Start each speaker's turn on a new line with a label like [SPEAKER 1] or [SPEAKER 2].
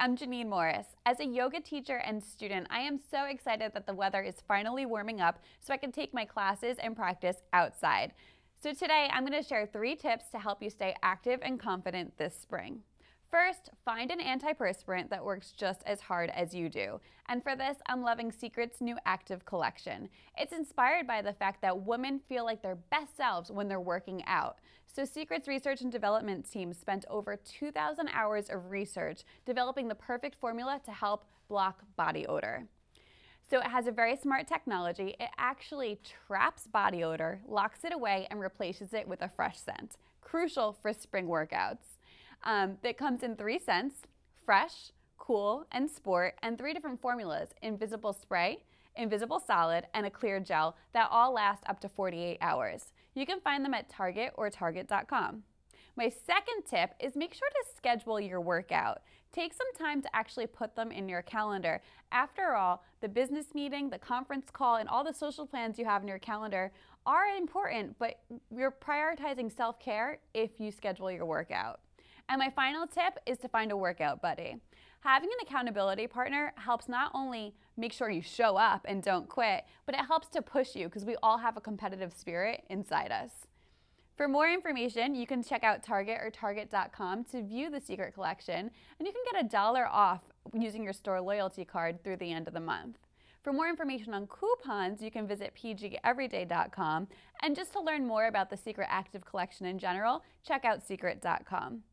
[SPEAKER 1] I'm Janine Morris. As a yoga teacher and student, I am so excited that the weather is finally warming up so I can take my classes and practice outside. So today I'm going to share three tips to help you stay active and confident this spring. First, find an antiperspirant that works just as hard as you do. And for this, I'm loving Secret's new active collection. It's inspired by the fact that women feel like their best selves when they're working out. So Secret's research and development team spent over 2,000 hours of research developing the perfect formula to help block body odor. So it has a very smart technology. It actually traps body odor, locks it away, and replaces it with a fresh scent. Crucial for spring workouts. Um, that comes in three scents fresh, cool, and sport, and three different formulas invisible spray, invisible solid, and a clear gel that all last up to 48 hours. You can find them at Target or Target.com. My second tip is make sure to schedule your workout. Take some time to actually put them in your calendar. After all, the business meeting, the conference call, and all the social plans you have in your calendar are important, but you're prioritizing self care if you schedule your workout. And my final tip is to find a workout buddy. Having an accountability partner helps not only make sure you show up and don't quit, but it helps to push you because we all have a competitive spirit inside us. For more information, you can check out Target or Target.com to view the secret collection, and you can get a dollar off using your store loyalty card through the end of the month. For more information on coupons, you can visit pgeveryday.com. And just to learn more about the Secret Active Collection in general, check out secret.com.